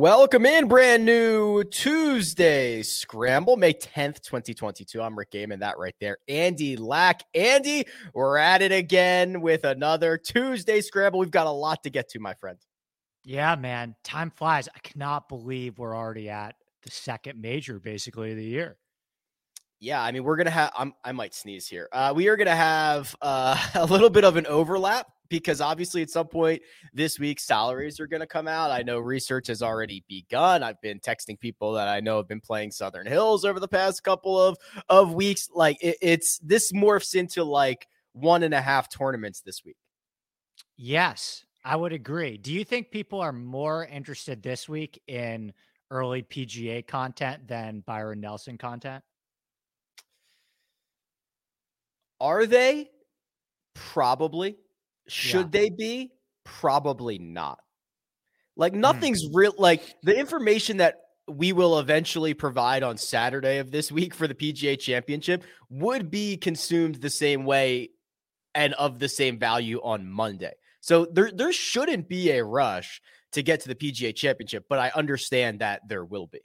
Welcome in, brand new Tuesday Scramble, May 10th, 2022. I'm Rick Gehman, that right there. Andy Lack. Andy, we're at it again with another Tuesday Scramble. We've got a lot to get to, my friend. Yeah, man. Time flies. I cannot believe we're already at the second major, basically, of the year. Yeah, I mean, we're gonna have. I'm, i might sneeze here. Uh, we are gonna have uh, a little bit of an overlap because obviously, at some point this week, salaries are gonna come out. I know research has already begun. I've been texting people that I know have been playing Southern Hills over the past couple of of weeks. Like, it, it's this morphs into like one and a half tournaments this week. Yes, I would agree. Do you think people are more interested this week in early PGA content than Byron Nelson content? Are they? Probably. Should yeah. they be? Probably not. Like hmm. nothing's mm. real. Like the information that we will eventually provide on Saturday of this week for the PGA Championship would be consumed the same way and of the same value on Monday. So there there shouldn't be a rush to get to the PGA Championship, but I understand that there will be.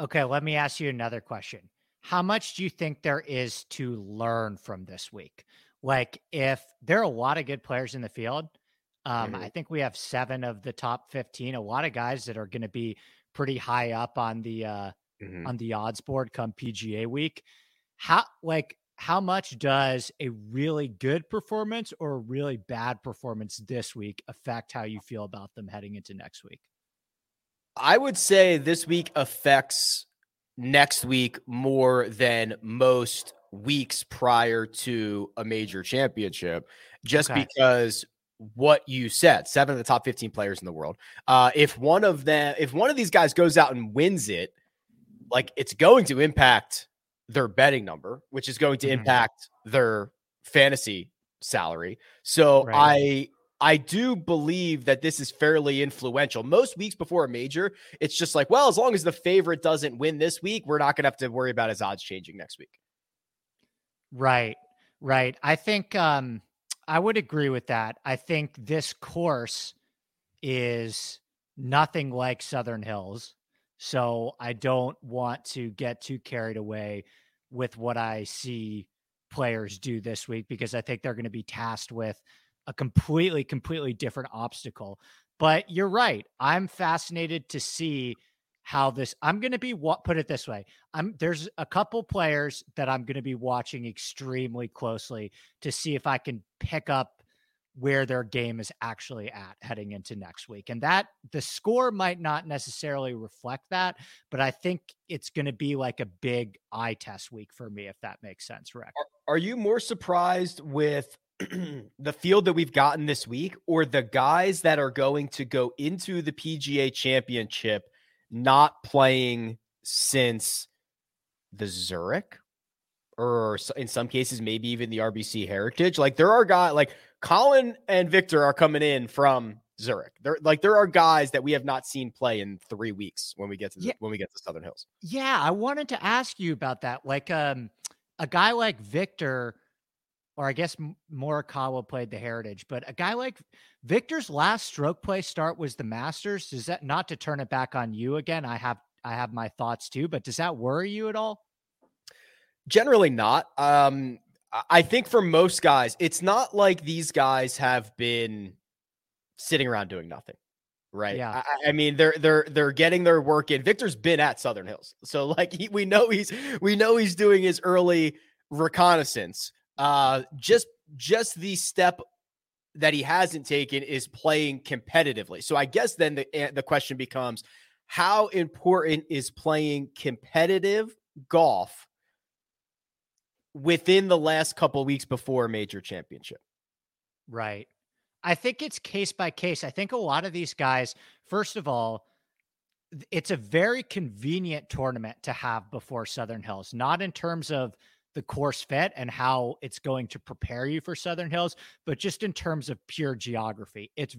Okay, let me ask you another question how much do you think there is to learn from this week? Like, if there are a lot of good players in the field, um, mm-hmm. I think we have seven of the top 15, a lot of guys that are going to be pretty high up on the, uh, mm-hmm. on the odds board come PGA week. How, like, how much does a really good performance or a really bad performance this week affect how you feel about them heading into next week? I would say this week affects next week more than most weeks prior to a major championship, just okay. because what you said seven of the top 15 players in the world. Uh, if one of them, if one of these guys goes out and wins it, like it's going to impact their betting number, which is going to mm-hmm. impact their fantasy salary. So right. I I do believe that this is fairly influential. Most weeks before a major, it's just like, well, as long as the favorite doesn't win this week, we're not going to have to worry about his odds changing next week. Right. Right. I think um I would agree with that. I think this course is nothing like Southern Hills. So I don't want to get too carried away with what I see players do this week because I think they're going to be tasked with a completely, completely different obstacle. But you're right. I'm fascinated to see how this I'm going to be what put it this way. I'm there's a couple players that I'm going to be watching extremely closely to see if I can pick up where their game is actually at heading into next week. And that the score might not necessarily reflect that, but I think it's going to be like a big eye test week for me if that makes sense, Rick. Are, are you more surprised with the field that we've gotten this week or the guys that are going to go into the PGA championship not playing since the Zurich or in some cases maybe even the RBC Heritage like there are guys like Collin and Viktor are coming in from Zurich. There like there are guys that we have not seen play in 3 weeks when we get to the, yeah. when we get to Southern Hills. Yeah, I wanted to ask you about that. Like um a guy like Viktor or I guess Morikawa played the Heritage, but a guy like Viktor's last stroke play start was the Masters. Is that not to turn it back on you again? I have I have my thoughts too, but does that worry you at all? Generally not. Um, I think for most guys, it's not like these guys have been sitting around doing nothing. Right. Yeah. I, I, mean, they're they're they're getting their work in. Viktor's been at Southern Hills, so like he, we know he's we know he's doing his early reconnaissance. Uh, just just the step that he hasn't taken is playing competitively. So I guess then the the question becomes how important is playing competitive golf within the last couple weeks before a major championship? Right. I think it's case by case. I think a lot of these guys, first of all, it's a very convenient tournament to have before Southern Hills, not in terms of the course fit and how it's going to prepare you for Southern Hills, but just in terms of pure geography, it's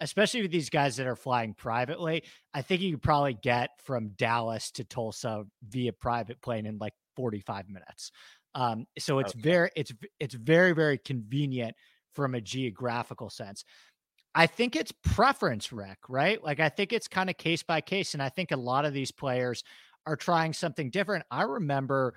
especially with these guys that are flying privately. I think you could probably get from Dallas to Tulsa via private plane in like 45 minutes. Um, so it's okay. very, it's, it's very, very convenient from a geographical sense. I think it's preference, Rick, right? Like I think it's kind of case by case. And I think a lot of these players are trying something different. I remember,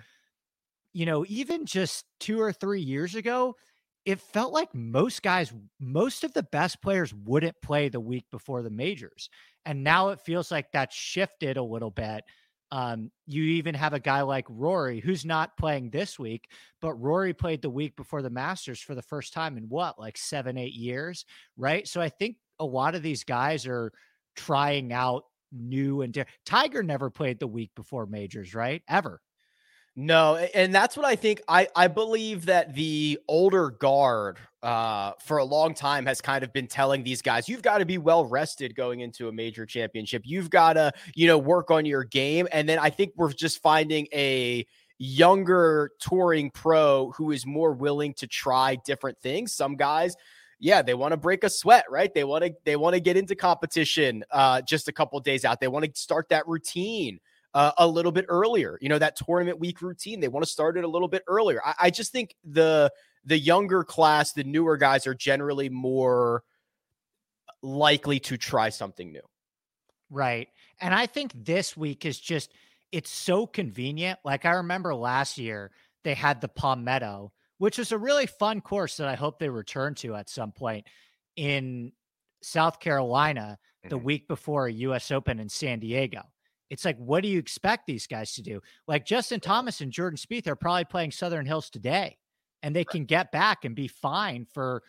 you know, even just two or three years ago, it felt like most guys, most of the best players wouldn't play the week before the majors. And now it feels like that shifted a little bit. Um, you even have a guy like Rory who's not playing this week, but Rory played the week before the Masters for the first time in what, like seven, eight years, right? So I think a lot of these guys are trying out new and different. Tiger never played the week before majors, right? Ever. No, and that's what I think. I I believe that the older guard uh, for a long time has kind of been telling these guys, you've got to be well rested going into a major championship. You've got to, you know, work on your game. And then I think we're just finding a younger touring pro who is more willing to try different things. Some guys yeah, they want to break a sweat, right? They want to they want to get into competition uh, just a couple days out. They want to start that routine uh, a little bit earlier. You know, that tournament week routine. They want to start it a little bit earlier. I, I just think the the younger class, the newer guys are generally more likely to try something new. Right. And I think this week is just it's so convenient. Like I remember last year they had the Palmetto, which was a really fun course that I hope they return to at some point in South Carolina the mm-hmm. week before a US Open in San Diego. It's like, what do you expect these guys to do? Like Justin Thomas and Jordan Spieth are probably playing Southern Hills today, and they right. can get back and be fine for.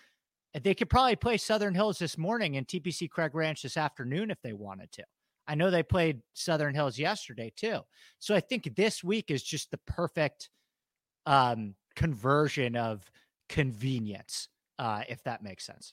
They could probably play Southern Hills this morning and TPC Craig Ranch this afternoon if they wanted to. I know they played Southern Hills yesterday too. So I think this week is just the perfect um, conversion of convenience, uh, if that makes sense.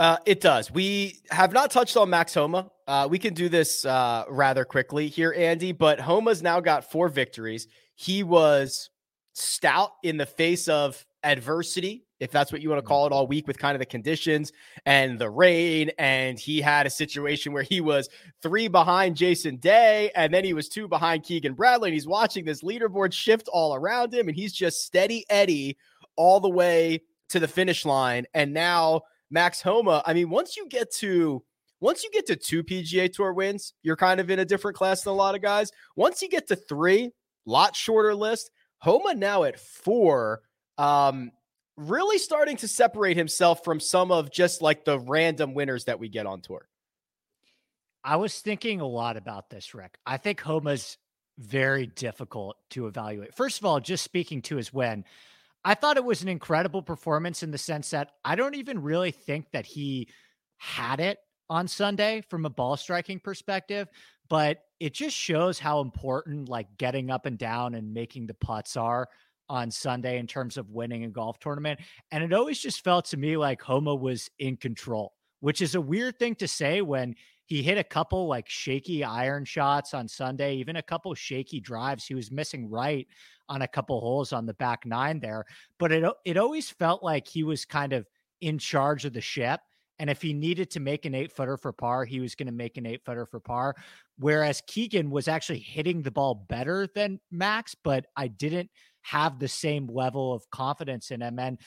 Uh, it does. We have not touched on Max Homa. Uh, we can do this uh, rather quickly here, Andy, but Homa's now got four victories. He was stout in the face of adversity, if that's what you want to call it, all week with kind of the conditions and the rain. And he had a situation where he was three behind Jason Day, and then he was two behind Keegan Bradley. And he's watching this leaderboard shift all around him, and he's just steady Eddie all the way to the finish line. And now Max Homa, I mean, once you get to once you get to two PGA Tour wins, you're kind of in a different class than a lot of guys. Once you get to three, lot shorter list. Homa now at four, um, really starting to separate himself from some of just like the random winners that we get on tour. I was thinking a lot about this, Rick. I think Homa's very difficult to evaluate. First of all, just speaking to his win, I thought it was an incredible performance in the sense that I don't even really think that he had it on Sunday from a ball striking perspective, but it just shows how important like getting up and down and making the putts are on Sunday in terms of winning a golf tournament. And it always just felt to me like Homa was in control, which is a weird thing to say when he hit a couple like shaky iron shots on Sunday, even a couple shaky drives. He was missing right on a couple holes on the back nine there, but it it always felt like he was kind of in charge of the ship. And if he needed to make an eight footer for par, he was going to make an eight footer for par. Whereas Keegan was actually hitting the ball better than Max, but I didn't have the same level of confidence in him. And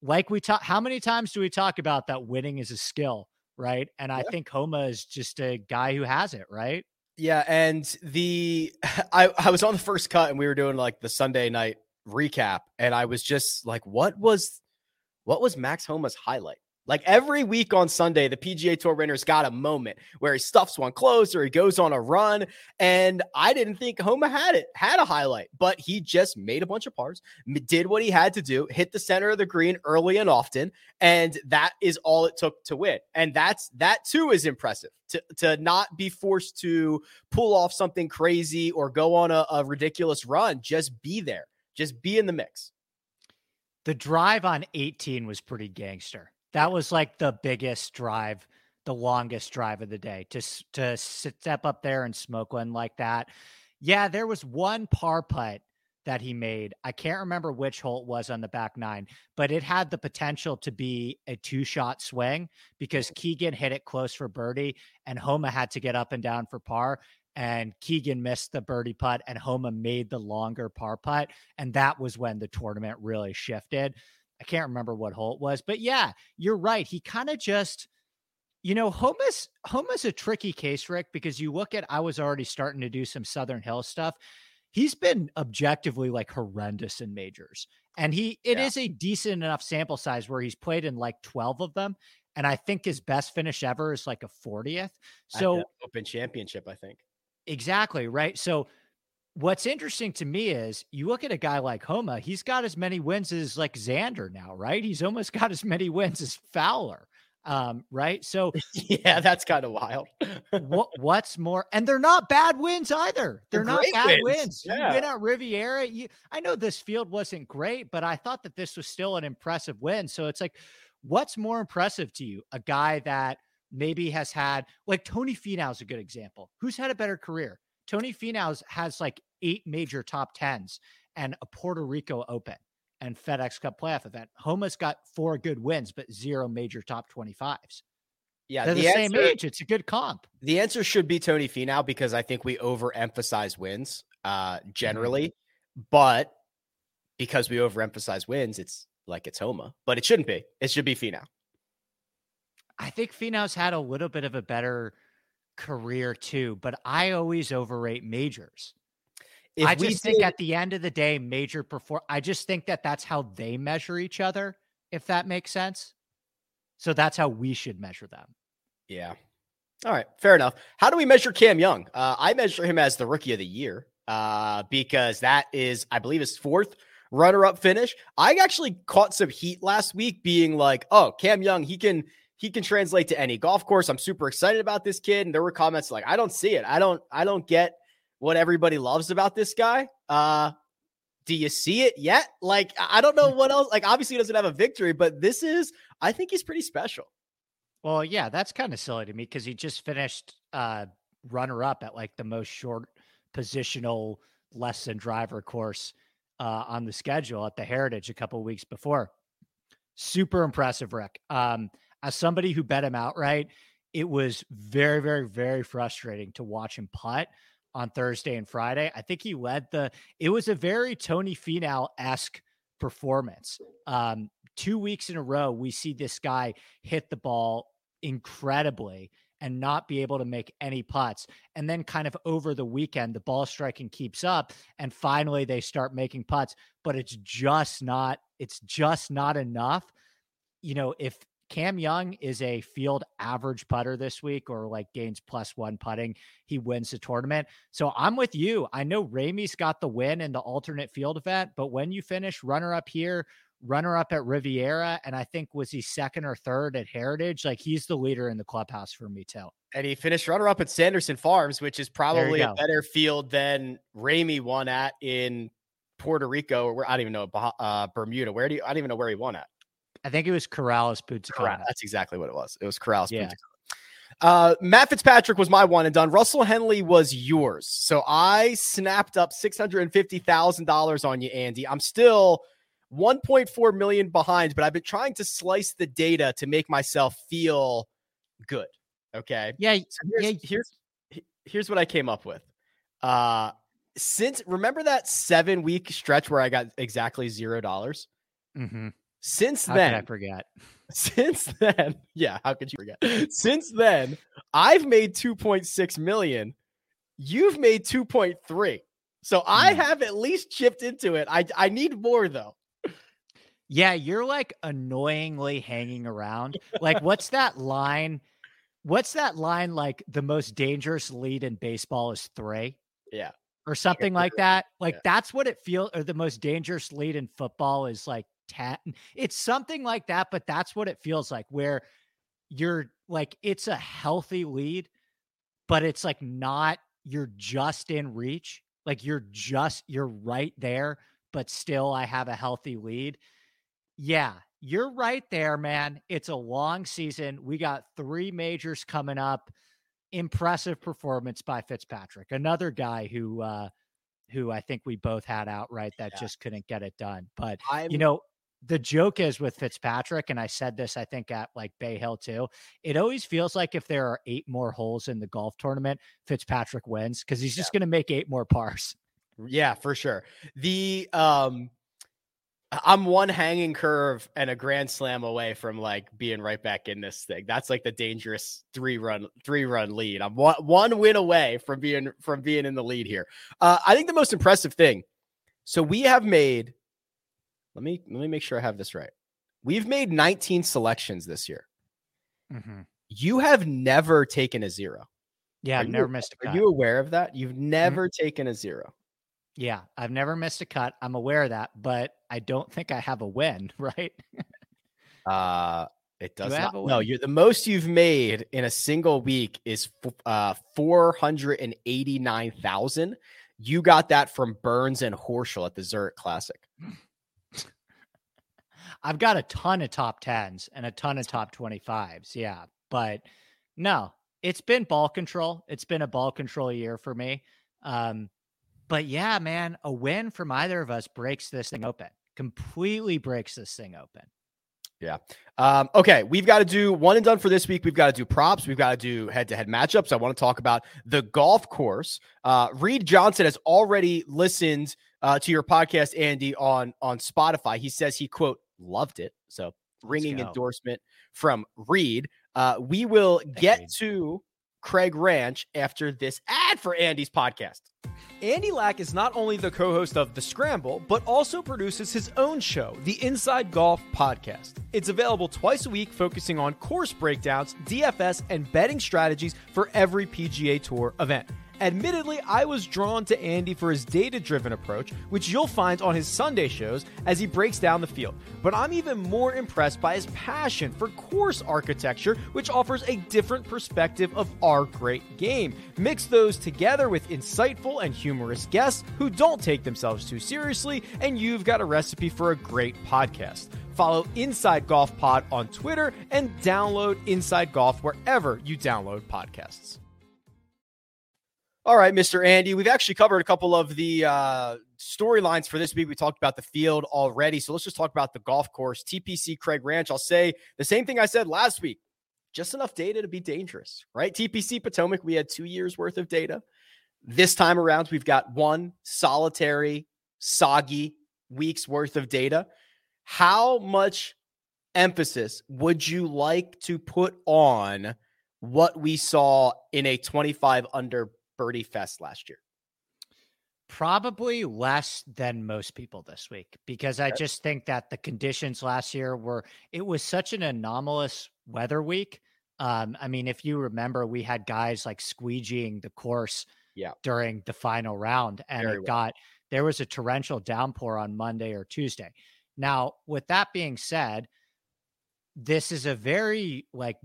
like we talk, how many times do we talk about that winning is a skill? right? And yeah. I think Homa is just a guy who has it, right? Yeah, and the I I was on the first cut and we were doing like the Sunday night recap and I was just like what was what was Max Homa's highlight? Like every week on Sunday, the PGA Tour winner's got a moment where he stuffs one close or he goes on a run. And I didn't think Homa had it, had a highlight, but he just made a bunch of pars, did what he had to do, hit the center of the green early and often. And that is all it took to win. And that's that too is impressive to, to not be forced to pull off something crazy or go on a, a ridiculous run. Just be there, just be in the mix. The drive on 18 was pretty gangster. That was like the biggest drive, the longest drive of the day to to step up there and smoke one like that. Yeah, there was one par putt that he made. I can't remember which hole it was on the back nine, but it had the potential to be a two shot swing because oh. Keegan hit it close for birdie and Homa had to get up and down for par. And Keegan missed the birdie putt and Homa made the longer par putt. And that was when the tournament really shifted. I can't remember what hole it was, but yeah, you're right. He kind of just You know, Homa's Homa's a tricky case, Rick, because you look at I was already starting to do some Southern Hill stuff. He's been objectively like horrendous in majors. And he it yeah. is a decent enough sample size where he's played in like 12 of them. And I think his best finish ever is like a 40th. So open championship, I think. Exactly. Right. So what's interesting to me is you look at a guy like Homa, he's got as many wins as like Xander now, right? He's almost got as many wins as Fowler. Um, right. So yeah, that's kind of wild. what what's more, and they're not bad wins either. They're, they're not bad wins. wins. Yeah. You win at Riviera. You, I know this field wasn't great, but I thought that this was still an impressive win. So it's like, what's more impressive to you? A guy that maybe has had like Tony Finau is a good example. Who's had a better career? Tony Finau has like eight major top tens and a Puerto Rico Open and FedEx Cup playoff event. Homa's got four good wins, but zero major top 25s. Yeah, they're the, the answer, same age. It's a good comp. The answer should be Tony Finau because I think we overemphasize wins uh, generally, mm-hmm. but because we overemphasize wins, it's like it's Homa, but it shouldn't be. It should be Finau. I think Finau's had a little bit of a better career too, but I always overrate majors. If I just think at the end of the day, major perform. I just think that that's how they measure each other, if that makes sense. So that's how we should measure them. Yeah. All right. Fair enough. How do we measure Cam Young? Uh, I measure him as the rookie of the year uh, because that is, I believe, his fourth runner up finish. I actually caught some heat last week being like, oh, Cam Young, he can. He can translate to any golf course. I'm super excited about this kid. And there were comments like, I don't see it. I don't, I don't get what everybody loves about this guy. Uh, do you see it yet? Like, I don't know what else. Like, obviously, he doesn't have a victory, but this is, I think he's pretty special. Well, yeah, that's kind of silly to me because he just finished uh, runner up at like the most short positional less than driver course uh, on the schedule at the Heritage a couple weeks before. Super impressive, Rick. Um, as somebody who bet him outright, it was very, very, very frustrating to watch him putt on Thursday and Friday. I think he led the. It was a very Tony Finau esque performance. Um, two weeks in a row, we see this guy hit the ball incredibly and not be able to make any putts. And then, kind of over the weekend, the ball striking keeps up, and finally they start making putts. But it's just not. It's just not enough. You know, if Cam Young is a field average putter this week or like gains plus one putting. He wins the tournament. So I'm with you. I know Ramey's got the win in the alternate field event, but when you finish runner up here, runner up at Riviera, and I think was he second or third at Heritage, like he's the leader in the clubhouse for me too. And he finished runner up at Sanderson Farms, which is probably a better field than Ramey won at in Puerto Rico or I don't even know uh, Bermuda. Where do you? I don't even know where he won at. I think it was Corales Punta That's exactly what it was. It was Corales yeah. Uh, Matt Fitzpatrick was my one and done. Russell Henley was yours. So I snapped up $650,000 on you, Andy. I'm still 1.4 million behind, but I've been trying to slice the data to make myself feel good. Okay. Yeah. So here's, yeah. here's, here's what I came up with. Uh, since remember that seven week stretch where I got exactly zero dollars? Mm-hmm. Since how then, I forget. Since then, yeah, how could you forget? Since then, I've made 2.6 million. You've made 2.3. So I hmm. have at least chipped into it. I I need more though. Yeah, you're like annoyingly hanging around. Like, what's that line? What's that line like? The most dangerous lead in baseball is three. Yeah. Or something like that. Like, yeah. that's what it feels, or the most dangerous lead in football is like 10. It's something like that, but that's what it feels like where you're like, it's a healthy lead, but it's like not, you're just in reach. Like you're just, you're right there, but still I have a healthy lead. Yeah, you're right there, man. It's a long season. We got three majors coming up. Impressive performance by Fitzpatrick, another guy who, uh, who I think we both had outright that yeah. just couldn't get it done. But I'm, you know, the joke is with Fitzpatrick, and I said this, I think, at like Bay Hill too. It always feels like if there are eight more holes in the golf tournament, Fitzpatrick wins because he's just yeah. going to make eight more pars. Yeah, for sure. The um, I'm one hanging curve and a grand slam away from like being right back in this thing. That's like the dangerous three run three run lead. I'm one, one win away from being from being in the lead here. Uh, I think the most impressive thing. So we have made. Let me let me make sure I have this right. We've made 19 selections this year. Mm-hmm. You have never taken a zero. Yeah, I've never missed a cut. Are you aware of that? You've mm-hmm. never mm-hmm. taken a zero. Yeah, I've never missed a cut. I'm aware of that, but I don't think I have a win, right? uh it does Do not. No, you're the most you've made in a single week is uh 489,000. You got that from Burns and Horschel at the Zurich Classic. I've got a ton of top 10s and a ton of top 25s. Yeah. But no, it's been ball control. It's been a ball control year for me. Um, but yeah, man, a win from either of us breaks this thing open, completely breaks this thing open. Yeah. Um, okay. We've got to do one and done for this week. We've got to do props. We've got to do head to head matchups. I want to talk about the golf course. Uh, Reed Johnson has already listened uh, to your podcast, Andy, on on Spotify. He says he quote loved it. So ringing endorsement from Reed. Uh, we will get to Craig Ranch after this ad for Andy's podcast. Andy Lack is not only the co host of The Scramble, but also produces his own show, the Inside Golf Podcast. It's available twice a week, focusing on course breakdowns, DFS, and betting strategies for every PGA Tour event. Admittedly, I was drawn to Andy for his data driven approach, which you'll find on his Sunday shows as he breaks down the field. But I'm even more impressed by his passion for course architecture, which offers a different perspective of our great game. Mix those together with insightful and humorous guests who don't take themselves too seriously, and you've got a recipe for a great podcast. Follow Inside Golf Pod on Twitter and download Inside Golf wherever you download podcasts. All right, Mr. Andy, we've actually covered a couple of the uh, storylines for this week. We talked about the field already. So let's just talk about the golf course, TPC Craig Ranch. I'll say the same thing I said last week just enough data to be dangerous, right? TPC Potomac, we had two years worth of data. This time around, we've got one solitary, soggy week's worth of data. How much emphasis would you like to put on what we saw in a 25 under birdie fest last year? Probably less than most people this week because I just think that the conditions last year were, it was such an anomalous weather week. Um, I mean, if you remember, we had guys like squeegeeing the course yeah. during the final round, and Very it well. got there was a torrential downpour on Monday or Tuesday. Now, with that being said, this is a very like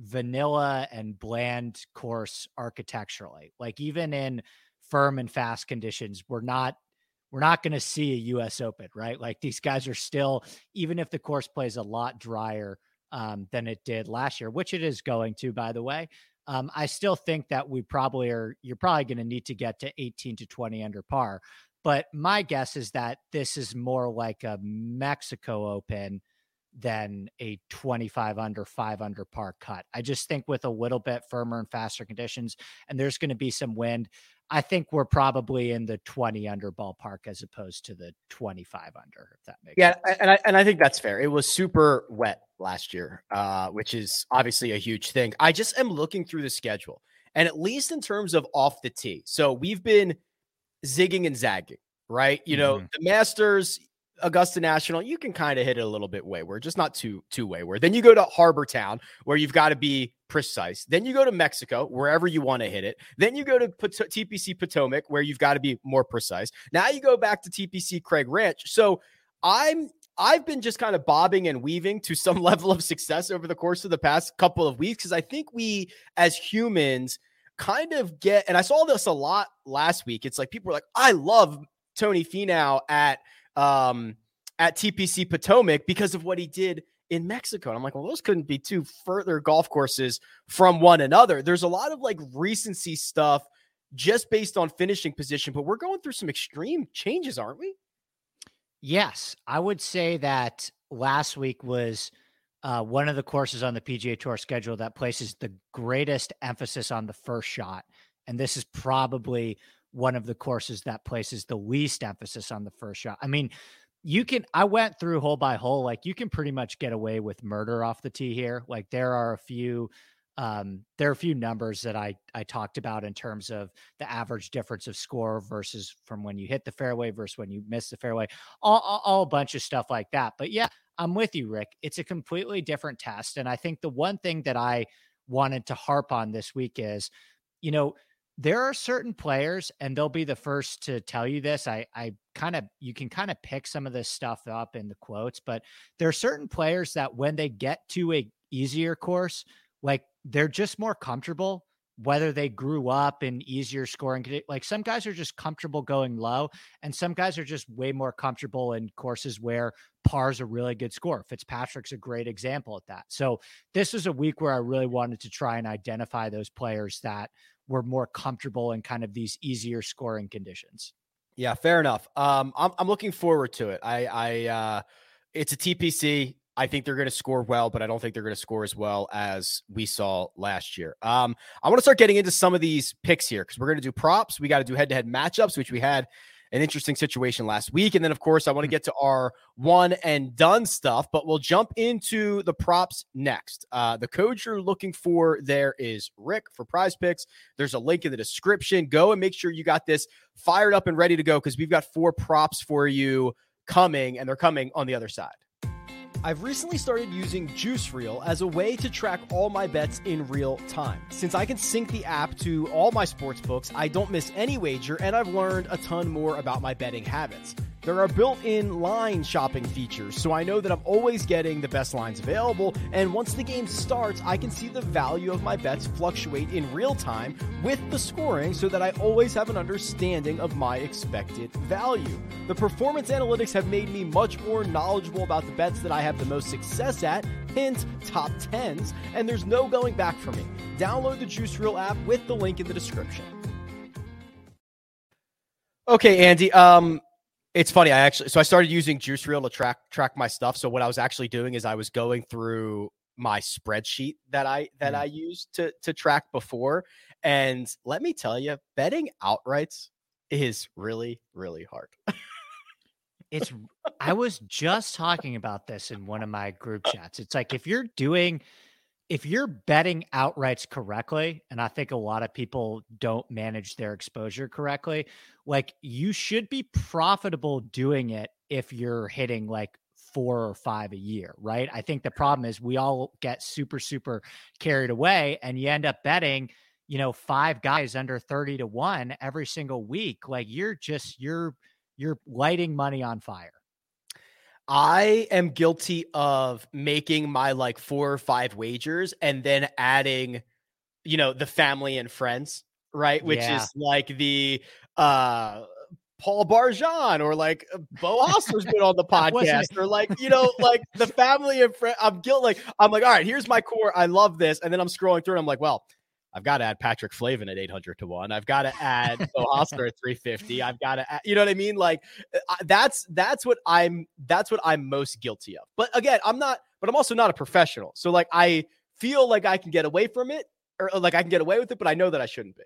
vanilla and bland course architecturally. Like even in firm and fast conditions, we're not we're not going to see a US Open, right? Like these guys are still even if the course plays a lot drier um, than it did last year, which it is going to, by the way. Um, I still think that we probably are. You're probably going to need to get to 18 to 20 under par. But my guess is that this is more like a Mexico Open than a 25 under, five under par cut. I just think with a little bit firmer and faster conditions, and there's going to be some wind, I think we're probably in the 20 under ballpark as opposed to the 25 under, if that makes yeah, sense. and I, and I think that's fair. It was super wet last year, uh, which is obviously a huge thing. I just am looking through the schedule, and at least in terms of off the tee. So we've been zigging and zagging, right? You know, mm-hmm. the Masters, Augusta National, you can kind of hit it a little bit wayward, just not too too wayward. Then you go to Harbour Town, where you've got to be precise. Then you go to Mexico, wherever you want to hit it. Then you go to TPC Potomac, where you've got to be more precise. Now you go back to TPC Craig Ranch. So I'm I've been just kind of bobbing and weaving to some level of success over the course of the past couple of weeks because I think we as humans kind of get, and I saw this a lot last week. It's like people were like, I love Tony Finau at um, at TPC Potomac because of what he did in Mexico. And I'm like, well, those couldn't be two further golf courses from one another. There's a lot of like recency stuff just based on finishing position, but we're going through some extreme changes, aren't we? Yes. I would say that last week was uh, one of the courses on the PGA Tour schedule that places the greatest emphasis on the first shot. And this is probably one of the courses that places the least emphasis on the first shot. I mean, you can I went through hole by hole like you can pretty much get away with murder off the tee here. Like there are a few um there are a few numbers that I I talked about in terms of the average difference of score versus from when you hit the fairway versus when you miss the fairway. All, all, all a bunch of stuff like that. But yeah, I'm with you Rick. It's a completely different test and I think the one thing that I wanted to harp on this week is you know there are certain players, and they'll be the first to tell you this. I, I kind of, you can kind of pick some of this stuff up in the quotes, but there are certain players that when they get to a easier course, like they're just more comfortable whether they grew up in easier scoring like some guys are just comfortable going low and some guys are just way more comfortable in courses where par's a really good score fitzpatrick's a great example at that so this is a week where i really wanted to try and identify those players that were more comfortable in kind of these easier scoring conditions. Yeah, fair enough. Um, I'm I'm looking forward to it. I I uh, it's a TPC. I think they're going to score well, but I don't think they're going to score as well as we saw last year. Um, I want to start getting into some of these picks here because we're going to do props. We got to do head to head matchups, which we had an interesting situation last week. And then, of course, I want to mm. get to our one and done stuff, but we'll jump into the props next. Uh, the code you're looking for there is Rick for prize picks. There's a link in the description. Go and make sure you got this fired up and ready to go because we've got four props for you coming, and they're coming on the other side. I've recently started using Juice Reel as a way to track all my bets in real time. Since I can sync the app to all my sports books, I don't miss any wager and I've learned a ton more about my betting habits. There are built in line shopping features, so I know that I'm always getting the best lines available. And once the game starts, I can see the value of my bets fluctuate in real time with the scoring so that I always have an understanding of my expected value. The performance analytics have made me much more knowledgeable about the bets that I have the most success at, hint, top 10s, and there's no going back for me. Download the Juice Reel app with the link in the description. Okay, Andy. Um, it's funny. I actually so I started using Juice Reel to track track my stuff. So what I was actually doing is I was going through my spreadsheet that I that mm. I used to to track before. And let me tell you, betting outrights is really really hard. it's I was just talking about this in one of my group chats. It's like if you're doing if you're betting outrights correctly, and I think a lot of people don't manage their exposure correctly, like you should be profitable doing it if you're hitting like four or five a year, right? I think the problem is we all get super, super carried away and you end up betting, you know, five guys under 30 to one every single week. Like you're just, you're, you're lighting money on fire. I am guilty of making my like four or five wagers and then adding, you know, the family and friends, right? Which yeah. is like the uh Paul Barjon or like Bo Beau Hossler's been on the podcast or like, you know, like the family and friends. I'm guilty. Like, I'm like, all right, here's my core. I love this. And then I'm scrolling through and I'm like, well, I've got to add Patrick Flavin at 800 to one. I've got to add Hossler at 350. I've got to, add, you know what I mean? Like uh, that's that's what I'm that's what I'm most guilty of. But again, I'm not. But I'm also not a professional. So like I feel like I can get away from it, or like I can get away with it, but I know that I shouldn't be.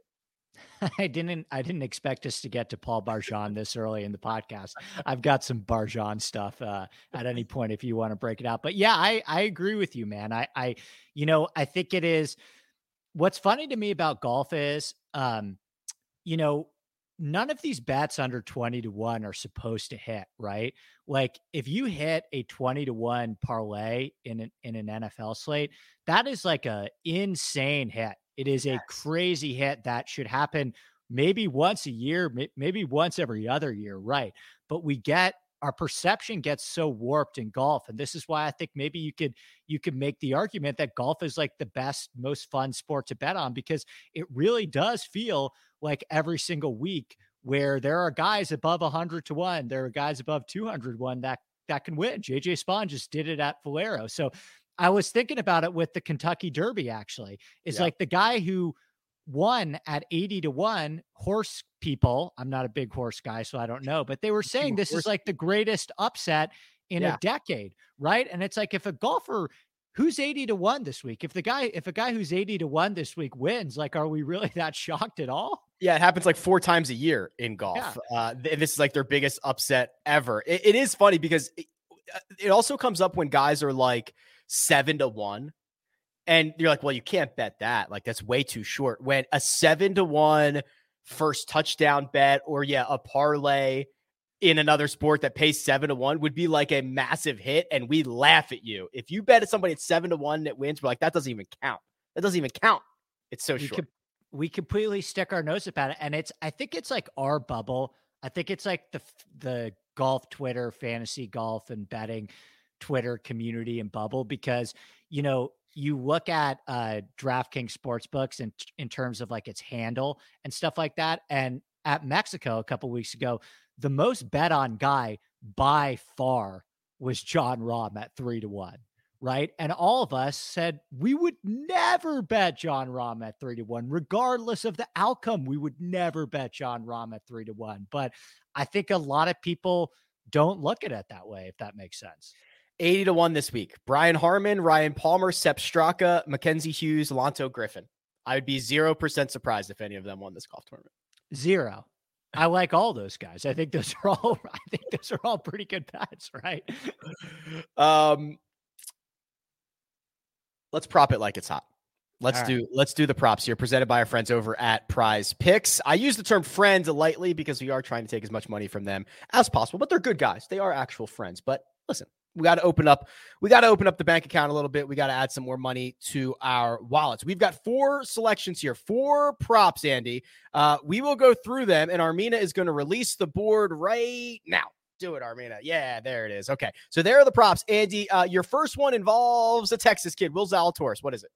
I didn't I didn't expect us to get to Paul Barjon this early in the podcast. I've got some Barjon stuff uh, at any point if you want to break it out. But yeah, I I agree with you, man. I I you know, I think it is what's funny to me about golf is, um, you know, none of these bets under 20 to 1 are supposed to hit, right? Like if you hit a 20 to 1 parlay in an, in an NFL slate, that is like a insane hit. It is yes. a crazy hit that should happen maybe once a year, maybe once every other year, right? But we get our perception gets so warped in golf and this is why i think maybe you could you could make the argument that golf is like the best most fun sport to bet on because it really does feel like every single week where there are guys above 100 to 1 there are guys above 200 1 that that can win. Jj Spaun just did it at valero. So i was thinking about it with the kentucky derby actually. It's yeah. like the guy who won at 80 to 1 horse people i'm not a big horse guy so i don't know but they were saying this is like the greatest upset in yeah. a decade right and it's like if a golfer who's 80 to 1 this week if the guy if a guy who's 80 to 1 this week wins like are we really that shocked at all Yeah, it happens like four times a year in golf. Yeah. Uh, this is like their biggest upset ever. it, it is funny because it, uh, it also comes up when guys are like seven to one. And you're like, well, you can't bet that. Like, that's way too short. When a seven to one first touchdown bet, or yeah, a parlay in another sport that pays seven to one would be like a massive hit. And we laugh at you. If you bet at somebody at seven to one that wins, we're like, that doesn't even count. That doesn't even count. It's so we short. we completely stick our nose about it. And it's, I think it's like our bubble. I think it's like the, the golf Twitter, fantasy golf and betting Twitter community and bubble because, you know, you look at uh DraftKings sportsbooks in, in terms of like its handle and stuff like that. And at Mexico a couple weeks ago, the most bet on guy by far was Jon Rahm at three to one. Right. And all of us said we would never bet Jon Rahm at three to one, regardless of the outcome. We would never bet Jon Rahm at three to one. But I think a lot of people don't look at it that way, if that makes sense. 80 to 1 this week. Brian Harman, Ryan Palmer, Sepp Straka, Mackenzie Hughes, Lanto Griffin. I would be 0% surprised if any of them won this golf tournament. Zero. I like all those guys. I think those are all I think those are all pretty good bets, right? Um let's prop it like it's hot. Let's right. do let's do the props here presented by our friends over at Prize Picks. I use the term friends lightly because we are trying to take as much money from them as possible, but they're good guys. They are actual friends. But listen, we got to open up we got to open up the bank account a little bit. We got to add some more money to our wallets. We've got four selections here four props andy. Uh, we will go through them and armina is going to release the board right now. Do it armina. Yeah there it is. Okay so there are the props. Andy uh, your first one involves a texas kid will zalatoris. What is it?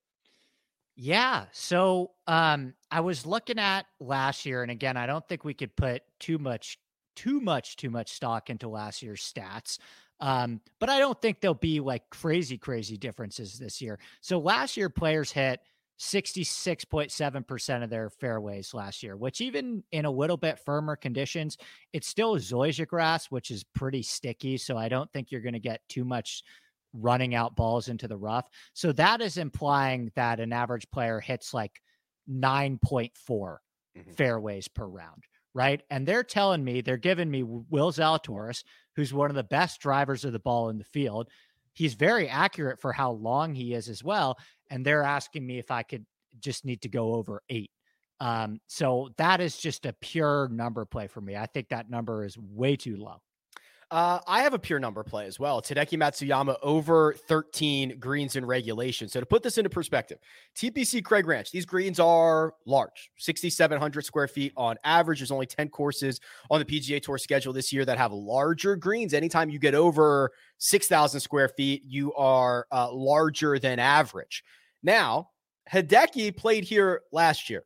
Yeah. So um I was looking at last year, and again, I don't think we could put too much, too much, too much stock into last year's stats. Um, but I don't think there'll be like crazy, crazy differences this year. So last year, players hit 66.7% of their fairways last year, which even in a little bit firmer conditions, it's still zoysia grass, which is pretty sticky. So I don't think you're going to get too much running out balls into the rough. So that is implying that an average player hits like 9.4 mm-hmm. fairways per round right? And they're telling me, they're giving me Will Zalatoris, who's one of the best drivers of the ball in the field. He's very accurate for how long he is as well. And they're asking me if I could just need to go over eight. Um, so that is just a pure number play for me. I think that number is way too low. Uh, I have a pure number play as well. Hideki Matsuyama over 13 greens in regulation. So to put this into perspective, TPC Craig Ranch, these greens are large, 6,700 square feet on average. There's only 10 courses on the PGA Tour schedule this year that have larger greens. Anytime you get over 6,000 square feet, you are uh, larger than average. Now, Hideki played here last year,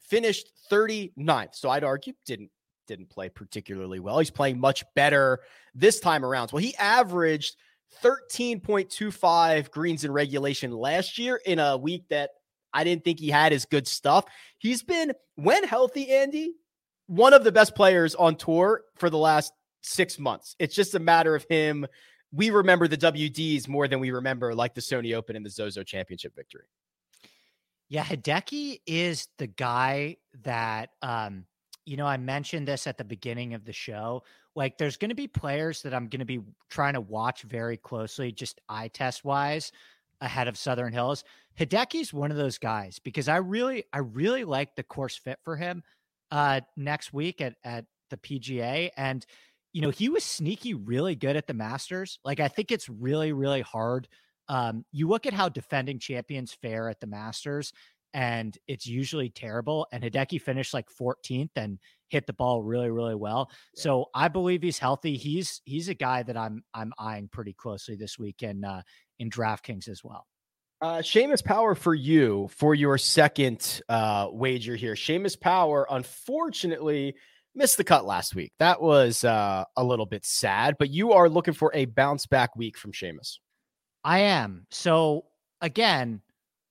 finished 39th. So I'd argue didn't didn't play particularly well. He's playing much better this time around. Well, he averaged 13.25 greens in regulation last year in a week that I didn't think he had his good stuff. He's been, when healthy, Andy, one of the best players on tour for the last six months. It's just a matter of him. We remember the WDs more than we remember like the Sony Open and the Zozo Championship victory. Yeah, Hideki is the guy that um you know, I mentioned this at the beginning of the show. Like, there's going to be players that I'm going to be trying to watch very closely, just eye test wise, ahead of Southern Hills. Hideki's one of those guys because I really, I really like the course fit for him uh, next week at at the PGA, and you know, he was sneaky really good at the Masters. Like, I think it's really, really hard. Um, you look at how defending champions fare at the Masters, and it's usually terrible. And Hideki finished like 14th and hit the ball really, really well. Yeah. So I believe he's healthy. He's he's a guy that I'm I'm eyeing pretty closely this week in uh, in DraftKings as well. Uh, Seamus Power for you for your second uh, wager here. Seamus Power, unfortunately, missed the cut last week. That was uh, a little bit sad, but you are looking for a bounce back week from Seamus. I am. So again,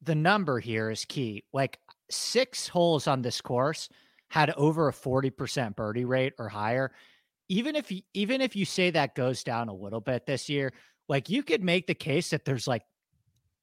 the number here is key. Like six holes on this course had over a 40% birdie rate or higher. Even if you, even if you say that goes down a little bit this year, like you could make the case that there's like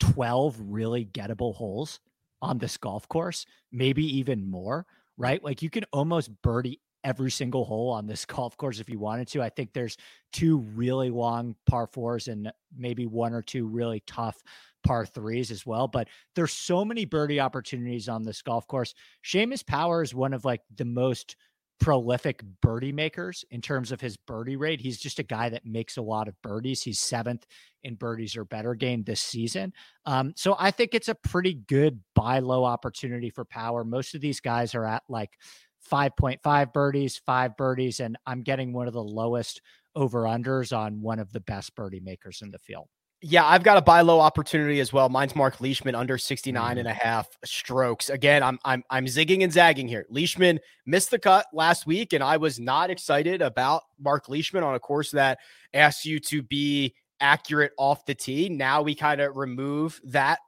12 really gettable holes on this golf course, maybe even more, right? Like you can almost birdie every single hole on this golf course if you wanted to. I think there's two really long par fours and maybe one or two really tough par threes as well. But there's so many birdie opportunities on this golf course. Seamus Power is one of like the most prolific birdie makers in terms of his birdie rate. He's just a guy that makes a lot of birdies. He's seventh in birdies or better game this season. Um, so I think it's a pretty good buy low opportunity for power. Most of these guys are at like 5.5 birdies, five birdies, and I'm getting one of the lowest over unders on one of the best birdie makers in the field. Yeah, I've got a buy low opportunity as well. Mine's Mark Leishman under 69 and a mm. half strokes. Again, I'm I'm I'm zigging and zagging here. Leishman missed the cut last week, and I was not excited about Mark Leishman on a course that asks you to be accurate off the tee. Now we kind of remove that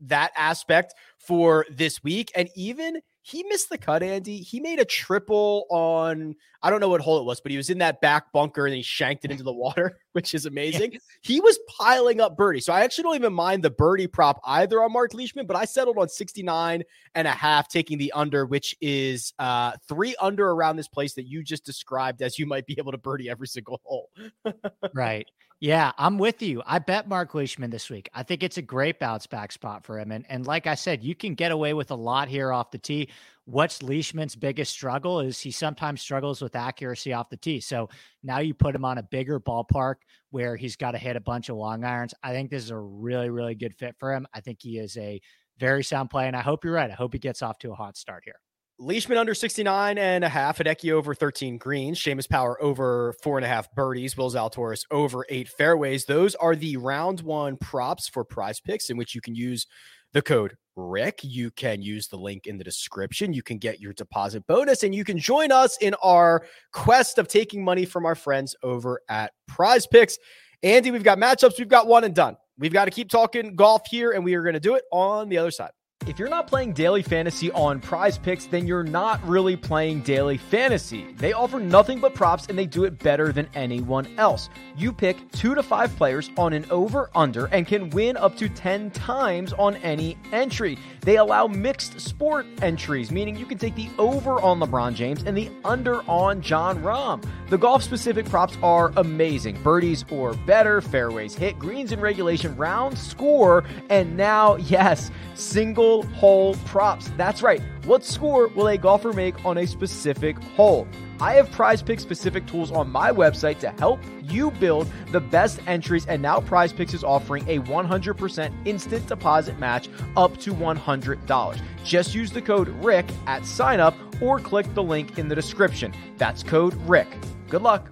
that aspect for this week. And even he missed the cut, Andy. He made a triple on, I don't know what hole it was, but he was in that back bunker and he shanked it into the water, which is amazing. Yeah. He was piling up birdie. So I actually don't even mind the birdie prop either on Mark Leishman, but I settled on 69 and a half, taking the under, which is uh, three under around this place that you just described as you might be able to birdie every single hole. right. Yeah, I'm with you. I bet Mark Leishman this week. I think it's a great bounce back spot for him. And, and like I said, you can get away with a lot here off the tee. What's Leishman's biggest struggle is he sometimes struggles with accuracy off the tee. So now you put him on a bigger ballpark where he's got to hit a bunch of long irons. I think this is a really, really good fit for him. I think he is a very sound play. And I hope you're right. I hope he gets off to a hot start here. Leishman under 69 and a half, Hideki over 13 greens, Seamus Power over four and a half birdies, Will Zalatoris over eight fairways. Those are the round one props for prize picks in which you can use the code Rick. You can use the link in the description. You can get your deposit bonus and you can join us in our quest of taking money from our friends over at prize picks. Andy, we've got matchups. We've got one and done. We've got to keep talking golf here, and we are going to do it on the other side. If you're not playing daily fantasy on prize picks, then you're not really playing daily fantasy. They offer nothing but props and they do it better than anyone else. You pick two to five players on an over under and can win up to 10 times on any entry. They allow mixed sport entries, meaning you can take the over on LeBron James and the under on Jon Rahm. The golf specific props are amazing birdies or better, fairways hit, greens in regulation, round score, and now, yes, single hole props. That's right. What score will a golfer make on a specific hole? I have prize pick specific tools on my website to help you build the best entries, and now Prize Picks is offering a 100% instant deposit match up to $100. Just use the code RICK at sign up or click the link in the description. That's code RICK. Good luck.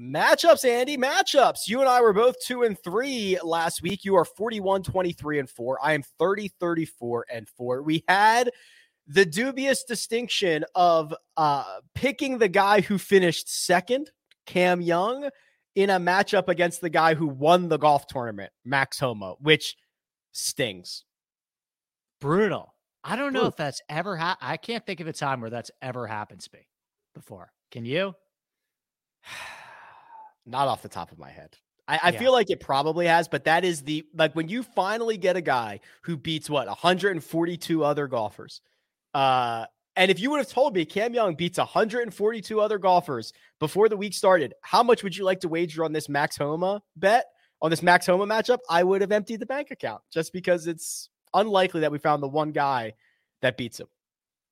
Matchups, Andy, matchups. You and I were both two and three last week. You are 41, 23, and four. I am 30, 34, and four. We had the dubious distinction of uh, picking the guy who finished second, Cam Young, in a matchup against the guy who won the golf tournament, Max Homa, which stings. Brutal. I don't know Ooh. if that's ever happened. I can't think of a time where that's ever happened to me before. Can you? Not off the top of my head. I, I yeah. feel like it probably has, but that is the like when you finally get a guy who beats what 142 other golfers. Uh, and if you would have told me Cam Young beats 142 other golfers before the week started, how much would you like to wager on this Max Homa bet on this Max Homa matchup? I would have emptied the bank account just because it's unlikely that we found the one guy that beats him.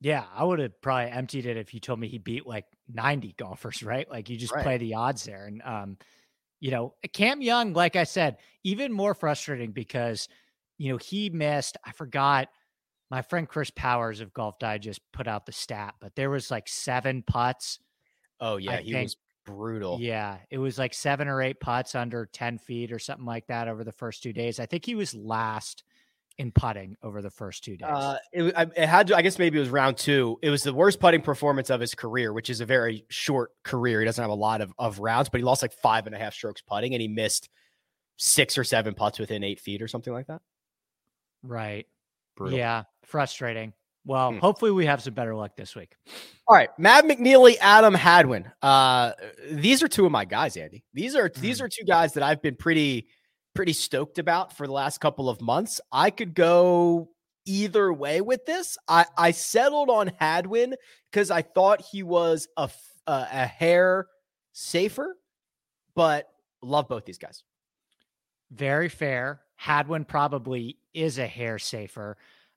Yeah, I would have probably emptied it if you told me he beat like 90 golfers, right? Like you just right. play the odds there. And um, you know, Cam Young, like I said, even more frustrating because you know, he missed, I forgot my friend Chris Powers of Golf Digest put out the stat, but there was like seven putts. Oh, yeah, I he think. was brutal. Yeah, it was like seven or eight putts under 10 feet or something like that over the first two days. I think he was last in putting over the first two days? Uh, it, it, had to, I guess maybe it was round two. It was the worst putting performance of his career, which is a very short career. He doesn't have a lot of, of rounds, but he lost like five and a half strokes putting and he missed six or seven putts within eight feet or something like that. Right. Brutal. Yeah. Frustrating. Well, hmm. hopefully we have some better luck this week. All right, Mav McNealy, Adam Hadwin. Uh, these are two of my guys, Andy. These are mm. these are two guys that I've been pretty pretty stoked about for the last couple of months. I could go either way with this. I, I settled on Hadwin because I thought he was a, a, a hair safer, but love both these guys. Very fair. Hadwin probably is a hair safer.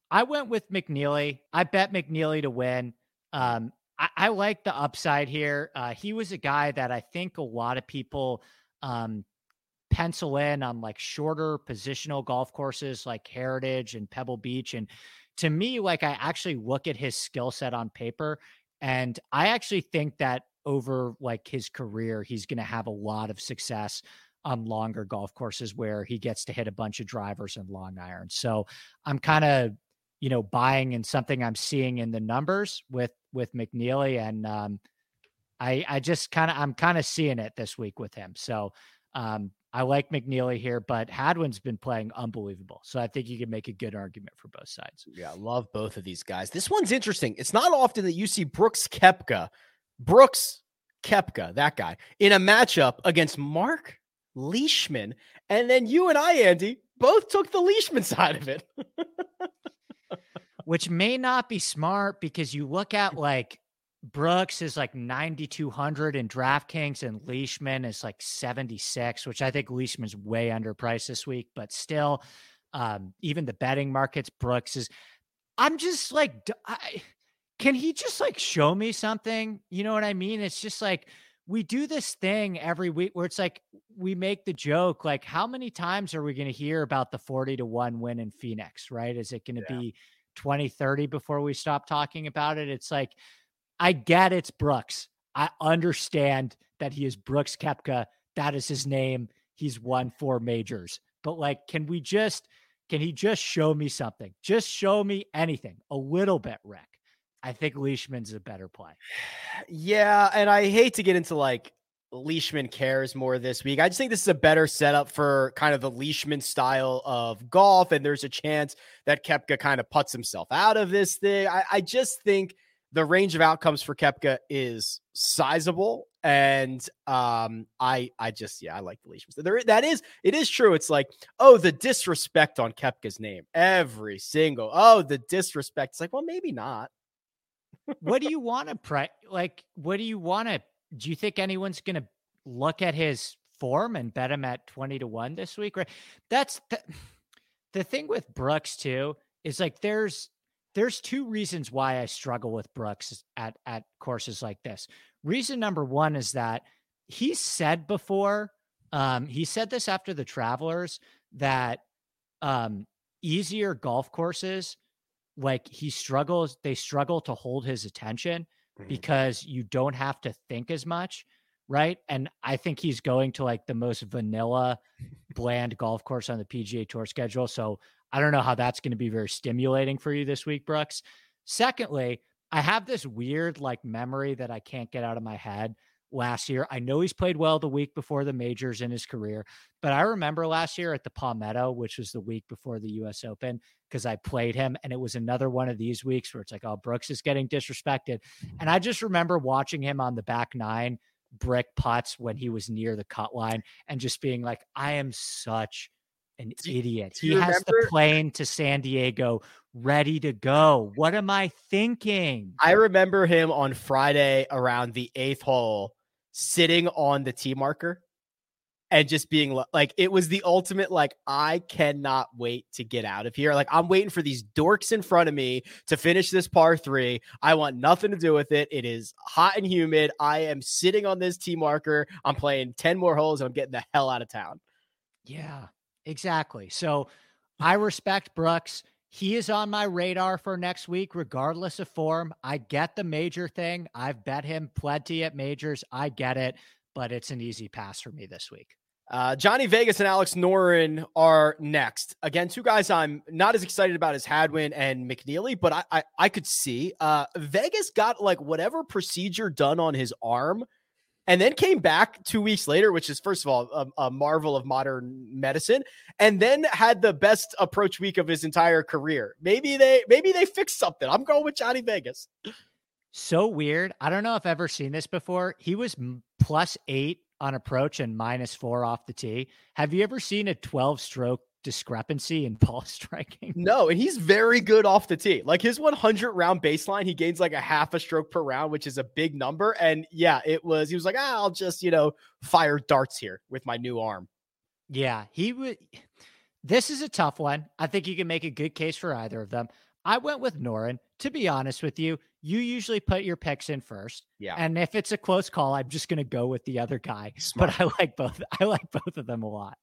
I went with McNealy. I bet McNealy to win. Um, I, I, like the upside here. Uh, he was a guy that I think a lot of people um, pencil in on like shorter positional golf courses like Heritage and Pebble Beach. And to me, like I actually look at his skill set on paper and I actually think that over like his career, he's going to have a lot of success on longer golf courses where he gets to hit a bunch of drivers and long irons. So I'm kind of, you know, buying in something I'm seeing in the numbers with with McNealy, and um, I I just kind of I'm kind of seeing it this week with him. So um, I like McNealy here, but Hadwin's been playing unbelievable. So I think you can make a good argument for both sides. Yeah, I love both of these guys. This one's interesting. It's not often that you see Brooks Koepka, Brooks Koepka, that guy, in a matchup against Mark Leishman. And then you and I, Andy, both took the Leishman side of it. Which may not be smart because you look at like Brooks is like 9,200 in DraftKings and Leishman is like 76, which I think Leishman's way underpriced this week, but still, um, even the betting markets, Brooks is. I'm just like, I, can he just like show me something? You know what I mean? It's just like, we do this thing every week where it's like we make the joke like how many times are we going to hear about the 40 to 1 win in Phoenix, right? Is it going to yeah. be 20 30 before we stop talking about it? It's like I get it's Brooks. I understand that he is Brooks Koepka. That is his name. He's won four majors. But like can we just can he just show me something? Just show me anything. A little bit, Rick. I think Leishman's a better play. Yeah, and I hate to get into like Leishman cares more this week. I just think this is a better setup for kind of the Leishman style of golf, and there's a chance that Koepka kind of puts himself out of this thing. I, I just think the range of outcomes for Koepka is sizable, and um, I I just yeah I like the Leishman. There that is it is true. It's like oh the disrespect on Koepka's name every single oh the disrespect. It's like well maybe not what do you want to pre like? What do you want to? Do you think anyone's to look at his form and bet him at twenty to one this week? Right. That's the, the thing with Brooks too. Is like there's there's two reasons why I struggle with Brooks at at courses like this. Reason number one is that he said before, um, he said this after the Travelers that um, easier golf courses like he struggles they struggle to hold his attention mm-hmm. because you don't have to think as much right and i think he's going to like the most vanilla bland golf course on the pga tour schedule so i don't know how that's going to be very stimulating for you this week brooks secondly i have this weird like memory that i can't get out of my head last year. I know he's played well the week before the majors in his career, but I remember last year at the Palmetto, which was the week before the US Open, because I played him and it was another one of these weeks where it's like, oh, Brooks is getting disrespected. And I just remember watching him on the back nine brick putts when he was near the cut line and just being like, I am such an idiot. He remember? has the plane to San Diego ready to go. What am I thinking? I remember him on Friday around the eighth hole sitting on the tee marker and just being like, it was the ultimate, like, I cannot wait to get out of here. Like, I'm waiting for these dorks in front of me to finish this par three. I want nothing to do with it. It is hot and humid. I am sitting on this tee marker. I'm playing 10 more holes and I'm getting the hell out of town. Yeah, exactly. So I respect Brooks. He is on my radar for next week, regardless of form. I get the major thing. I've bet him plenty at majors. I get it, but it's an easy pass for me this week. Uh, Johnny Vegas and Alex Noren are next. Again, two guys I'm not as excited about as Hadwin and McNealy, but I I, I could see uh, Vegas got like whatever procedure done on his arm and then came back two weeks later, which is first of all a, a, marvel of modern medicine, and then had the best approach week of his entire career. Maybe they maybe they fixed something. I'm going with Johnny Vegas. So weird. I don't know if I've ever seen this before. He was plus eight on approach and minus four off the tee. Have you ever seen a 12 stroke discrepancy in ball striking. No, and he's very good off the tee. Like his 100 round baseline, he gains like a half a stroke per round, which is a big number. And yeah, it was, he was like, ah, I'll just, you know, fire darts here with my new arm. Yeah, he would. This is a tough one. I think you can make a good case for either of them. I went with Noren. To be honest with you, you usually put your picks in first. Yeah. And if it's a close call, I'm just going to go with the other guy. Smart. But I like both. I like both of them a lot.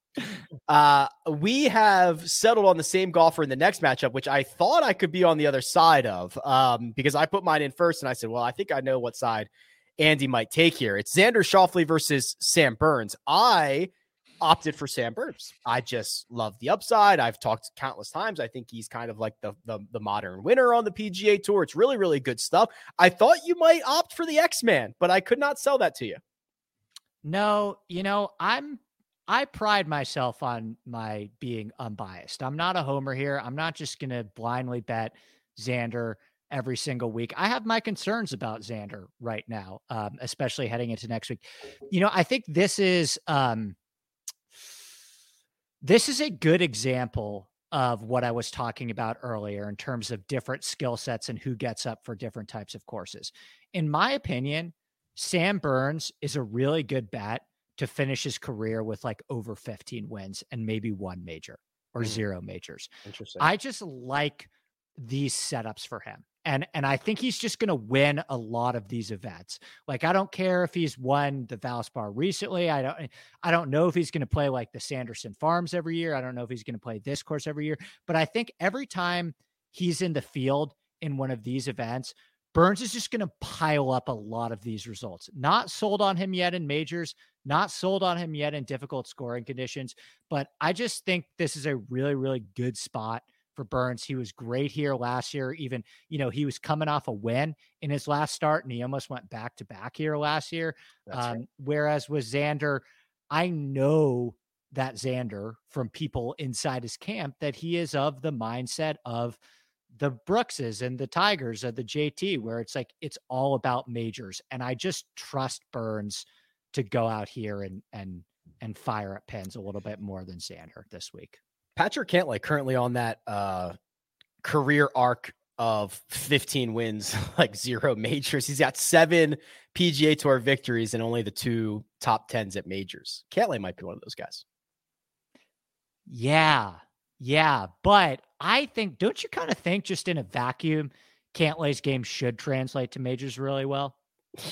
Uh, we have settled on the same golfer in the next matchup, which I thought I could be on the other side of um, because I put mine in first and I said, well, I think I know what side Andy might take here. It's Xander Schauffele versus Sam Burns. I opted for Sam Burns. I just love the upside. I've talked countless times. I think he's kind of like the, the, the modern winner on the PGA Tour. It's really really good stuff. I thought you might opt for the X Man, but I could not sell that to you. No, you know I'm I pride myself on my being unbiased. I'm not a homer here. I'm not just going to blindly bet Xander every single week. I have my concerns about Xander right now, um, especially heading into next week. You know, I think this is um, this is a good example of what I was talking about earlier in terms of different skill sets and who gets up for different types of courses. In my opinion, Sam Burns is a really good bet to finish his career with like over 15 wins and maybe one major or mm. zero majors. Interesting. I just like these setups for him and and I think he's just going to win a lot of these events. Like I don't care if he's won the Valspar recently. I don't I don't know if he's going to play like the Sanderson Farms every year. I don't know if he's going to play this course every year, but I think every time he's in the field in one of these events, Burns is just going to pile up a lot of these results. Not sold on him yet in majors, not sold on him yet in difficult scoring conditions, but I just think this is a really really good spot for Burns. He was great here last year. Even, you know, he was coming off a win in his last start and he almost went back to back here last year. Um, right. Whereas with Xander, I know that Xander from people inside his camp that he is of the mindset of the Brookses and the Tigers of the JT, where it's like it's all about majors. And I just trust Burns to go out here and and and fire at pins a little bit more than Xander this week. Patrick Cantlay currently on that uh, career arc of 15 wins, like zero majors. He's got seven PGA Tour victories and only the two top tens at majors. Cantlay might be one of those guys. Yeah. Yeah. But I think, don't you kind of think just in a vacuum, Cantlay's game should translate to majors really well?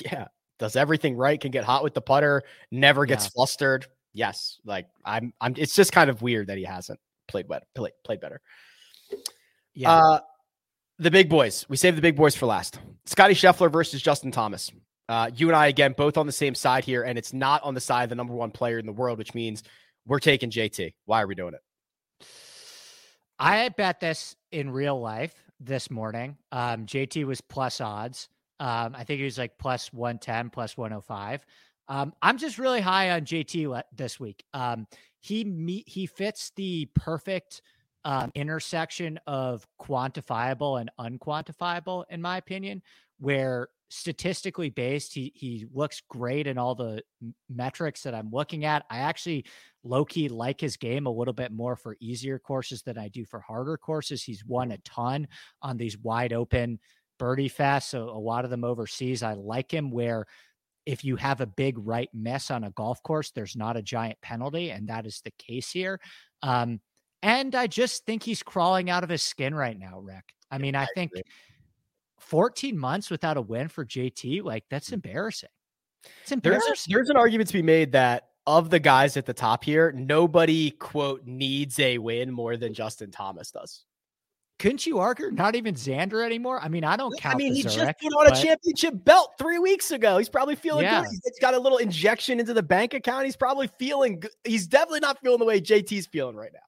Yeah. Does everything right, can get hot with the putter, never gets yeah. flustered. Yes. Like I'm, I'm, it's just kind of weird that he hasn't played better. Played, played better. Yeah. Uh, the big boys. We saved the big boys for last. Scotty Scheffler versus Justin Thomas. Uh, you and I again both on the same side here, and it's not on the side of the number one player in the world, which means we're taking JT. Why are we doing it? I bet this in real life this morning. Um, JT was plus odds. Um, I think he was like plus 110, plus 105. Um, I'm just really high on JT le- this week. Um, he he fits the perfect um, intersection of quantifiable and unquantifiable, in my opinion, where statistically based, he he looks great in all the metrics that I'm looking at. I actually low key like his game a little bit more for easier courses than I do for harder courses. He's won a ton on these wide open birdie fests, so a lot of them overseas. I like him where if you have a big right miss on a golf course, there's not a giant penalty, and that is the case here. Um, and I just think he's crawling out of his skin right now, Rick. I mean, I think 14 months without a win for JT, like that's mm. embarrassing. It's embarrassing. There's, there's an argument to be made that of the guys at the top here, nobody quote needs a win more than Justin Thomas does couldn't you argue not even Xander anymore? I mean, I don't count. I mean, he just put on but... a championship belt three weeks ago. He's probably feeling yeah. good. He's got a little injection into the bank account. He's probably feeling good. He's definitely not feeling the way JT's feeling right now.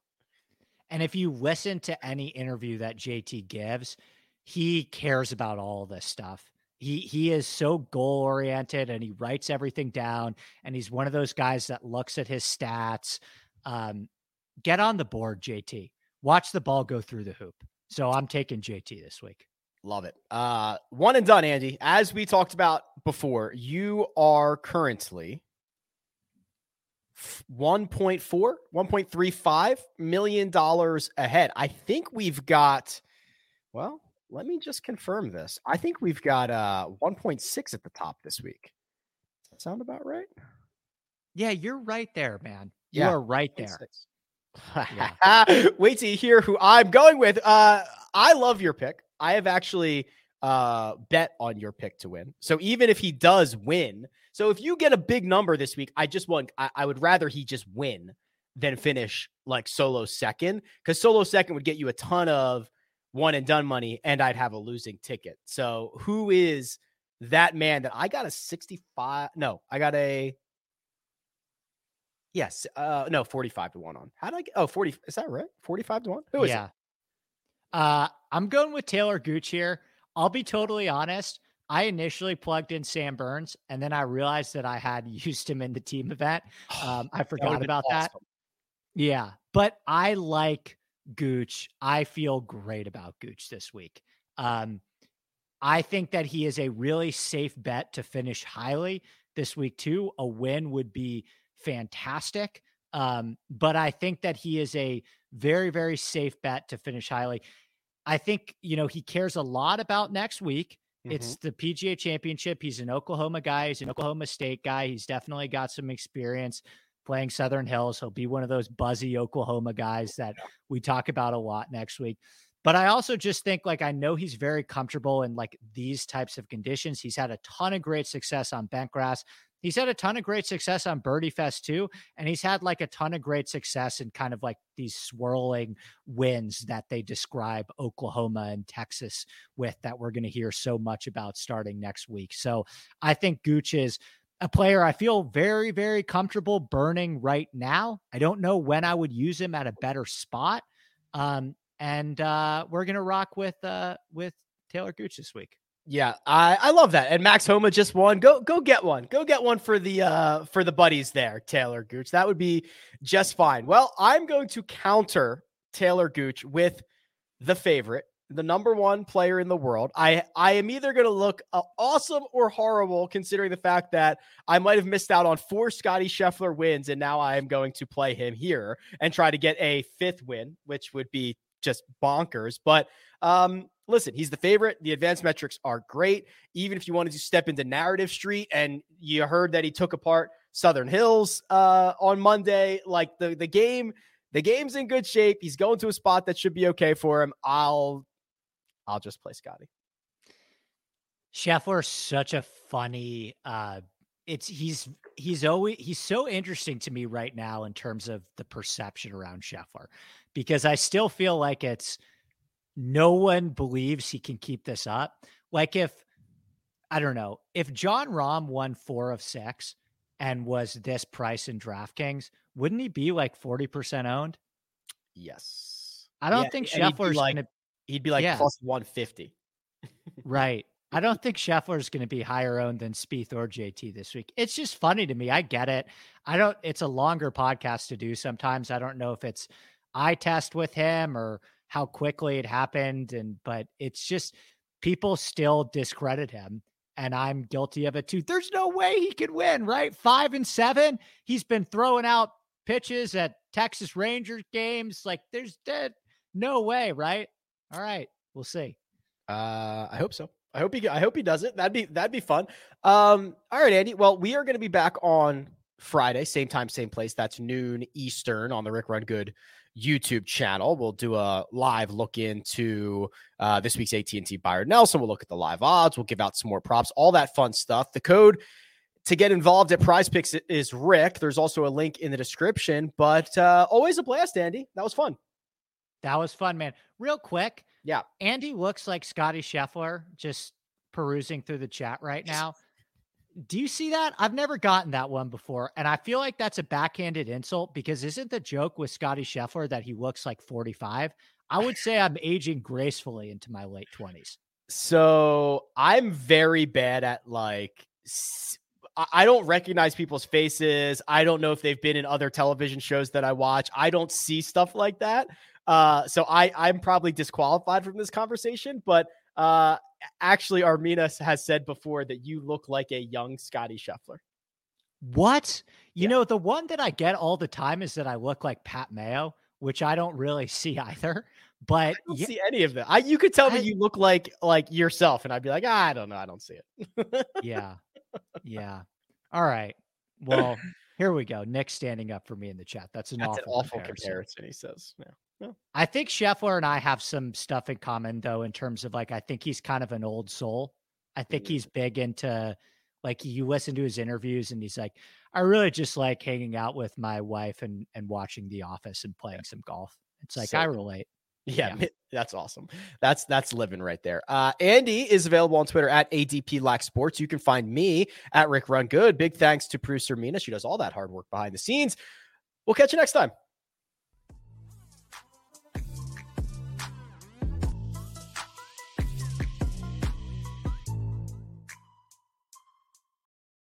And if you listen to any interview that JT gives, he cares about all this stuff. He he is so goal oriented and he writes everything down. And he's one of those guys that looks at his stats. Um, get on the board, JT. Watch the ball go through the hoop. So I'm taking JT this week. Love it. Uh, one and done, Andy. As we talked about before, you are currently 1.4, 1.35 million dollars ahead. I think we've got well, let me just confirm this. I think we've got uh 1.6 at the top this week. Does that sound about right? Yeah, you're right there, man. You yeah, are right there. Yeah. Wait till you hear who I'm going with. Uh I love your pick. I have actually uh bet on your pick to win. So even if he does win, so if you get a big number this week, I just want I, I would rather he just win than finish like solo second because solo second would get you a ton of one and done money and I'd have a losing ticket. So who is that man that I got a 65? No, I got a yes, uh no, 45 to 1 on. How did I get oh 40 is that right? 45 to 1? Who is yeah. it? Uh I'm going with Taylor Gooch here. I'll be totally honest. I initially plugged in Sam Burns and then I realized that I had used him in the team event. Um, I forgot about awesome. that. Yeah, but I like Gooch. I feel great about Gooch this week. Um, I think that he is a really safe bet to finish highly this week, too. A win would be fantastic. Um, but I think that he is a very, very safe bet to finish highly. I think, you know, he cares a lot about next week. Mm-hmm. It's the PGA championship. He's an Oklahoma guy. He's an Oklahoma State guy. He's definitely got some experience playing Southern Hills. He'll be one of those buzzy Oklahoma guys that we talk about a lot next week. But I also just think like I know he's very comfortable in like these types of conditions. He's had a ton of great success on bent grass. He's had a ton of great success on Birdie Fest too, and he's had like a ton of great success in kind of like these swirling winds that they describe Oklahoma and Texas with that we're going to hear so much about starting next week. So I think Gooch is a player I feel very, very comfortable burning right now. I don't know when I would use him at a better spot. Um, and uh, we're gonna rock with uh, with Taylor Gooch this week. Yeah, I, I love that. And Max Homa just won. Go go get one. Go get one for the uh for the buddies there, Taylor Gooch. That would be just fine. Well, I'm going to counter Taylor Gooch with the favorite the number one player in the world. I I am either going to look uh, awesome or horrible, considering the fact that I might have missed out on four Scotty Scheffler wins, and now I am going to play him here and try to get a fifth win, which would be just bonkers. But um, listen, he's the favorite. The advanced metrics are great. Even if you wanted to step into narrative street and you heard that he took apart Southern Hills uh, on Monday, like the the game. The game's in good shape. He's going to a spot that should be okay for him. I'll I'll just play Scotty. Scheffler's such a funny uh it's he's he's always he's so interesting to me right now in terms of the perception around Scheffler because I still feel like it's no one believes he can keep this up. Like if I don't know, if Jon Rahm won 4 of 6 and was this price in DraftKings, wouldn't he be like 40% owned? Yes. I don't yeah, think Scheffler's like, going to He'd be like yeah. plus 150. right. I don't think Scheffler is going to be higher owned than Spieth or JT this week. It's just funny to me. I get it. I don't, it's a longer podcast to do sometimes. I don't know if it's eye test with him or how quickly it happened. And, but it's just people still discredit him. And I'm guilty of it too. There's no way he could win, right? Five and seven. He's been throwing out pitches at Texas Rangers games. Like there's dead no way, right? All right, we'll see. Uh, I hope so. I hope he. I hope he does it. That'd be that'd be fun. Um, all right, Andy. Well, we are going to be back on Friday, same time, same place. That's noon Eastern on the Rick Run Good YouTube channel. We'll do a live look into uh, this week's AT and T Byron Nelson. We'll look at the live odds. We'll give out some more props, all that fun stuff. The code to get involved at Prize Picks is Rick. There's also a link in the description. But uh, always a blast, Andy. That was fun. That was fun, man. Real quick. Yeah. Andy looks like Scotty Scheffler just perusing through the chat right now. Do you see that? I've never gotten that one before. And I feel like that's a backhanded insult because isn't the joke with Scotty Scheffler that he looks like 45? I would say I'm aging gracefully into my late 20s. So I'm very bad at like I don't recognize people's faces. I don't know if they've been in other television shows that I watch. I don't see stuff like that. Uh, so I I'm probably disqualified from this conversation, but uh, actually, Armina has said before that you look like a young Scotty Scheffler. What? You yeah. know, the one that I get all the time is that I look like Pat Mayo, which I don't really see either. But I don't yeah, see any of that. I, you could tell I, me you look like like yourself, and I'd be like, ah, I don't know, I don't see it. yeah, yeah. All right. Well, here we go. Nick standing up for me in the chat. That's an That's awful, an awful comparison. comparison. He says, yeah. Yeah. I think Scheffler and I have some stuff in common, though, in terms of like I think he's kind of an old soul. I think mm-hmm. he's big into like you listen to his interviews and he's like, I really just like hanging out with my wife and and watching The Office and playing some golf. It's like I relate. Yeah, yeah, that's awesome. That's that's living right there. Uh, Andy is available on Twitter at ADP Lack Sports. You can find me at Rick Run Good. Big thanks to producer Mina. She does all that hard work behind the scenes. We'll catch you next time.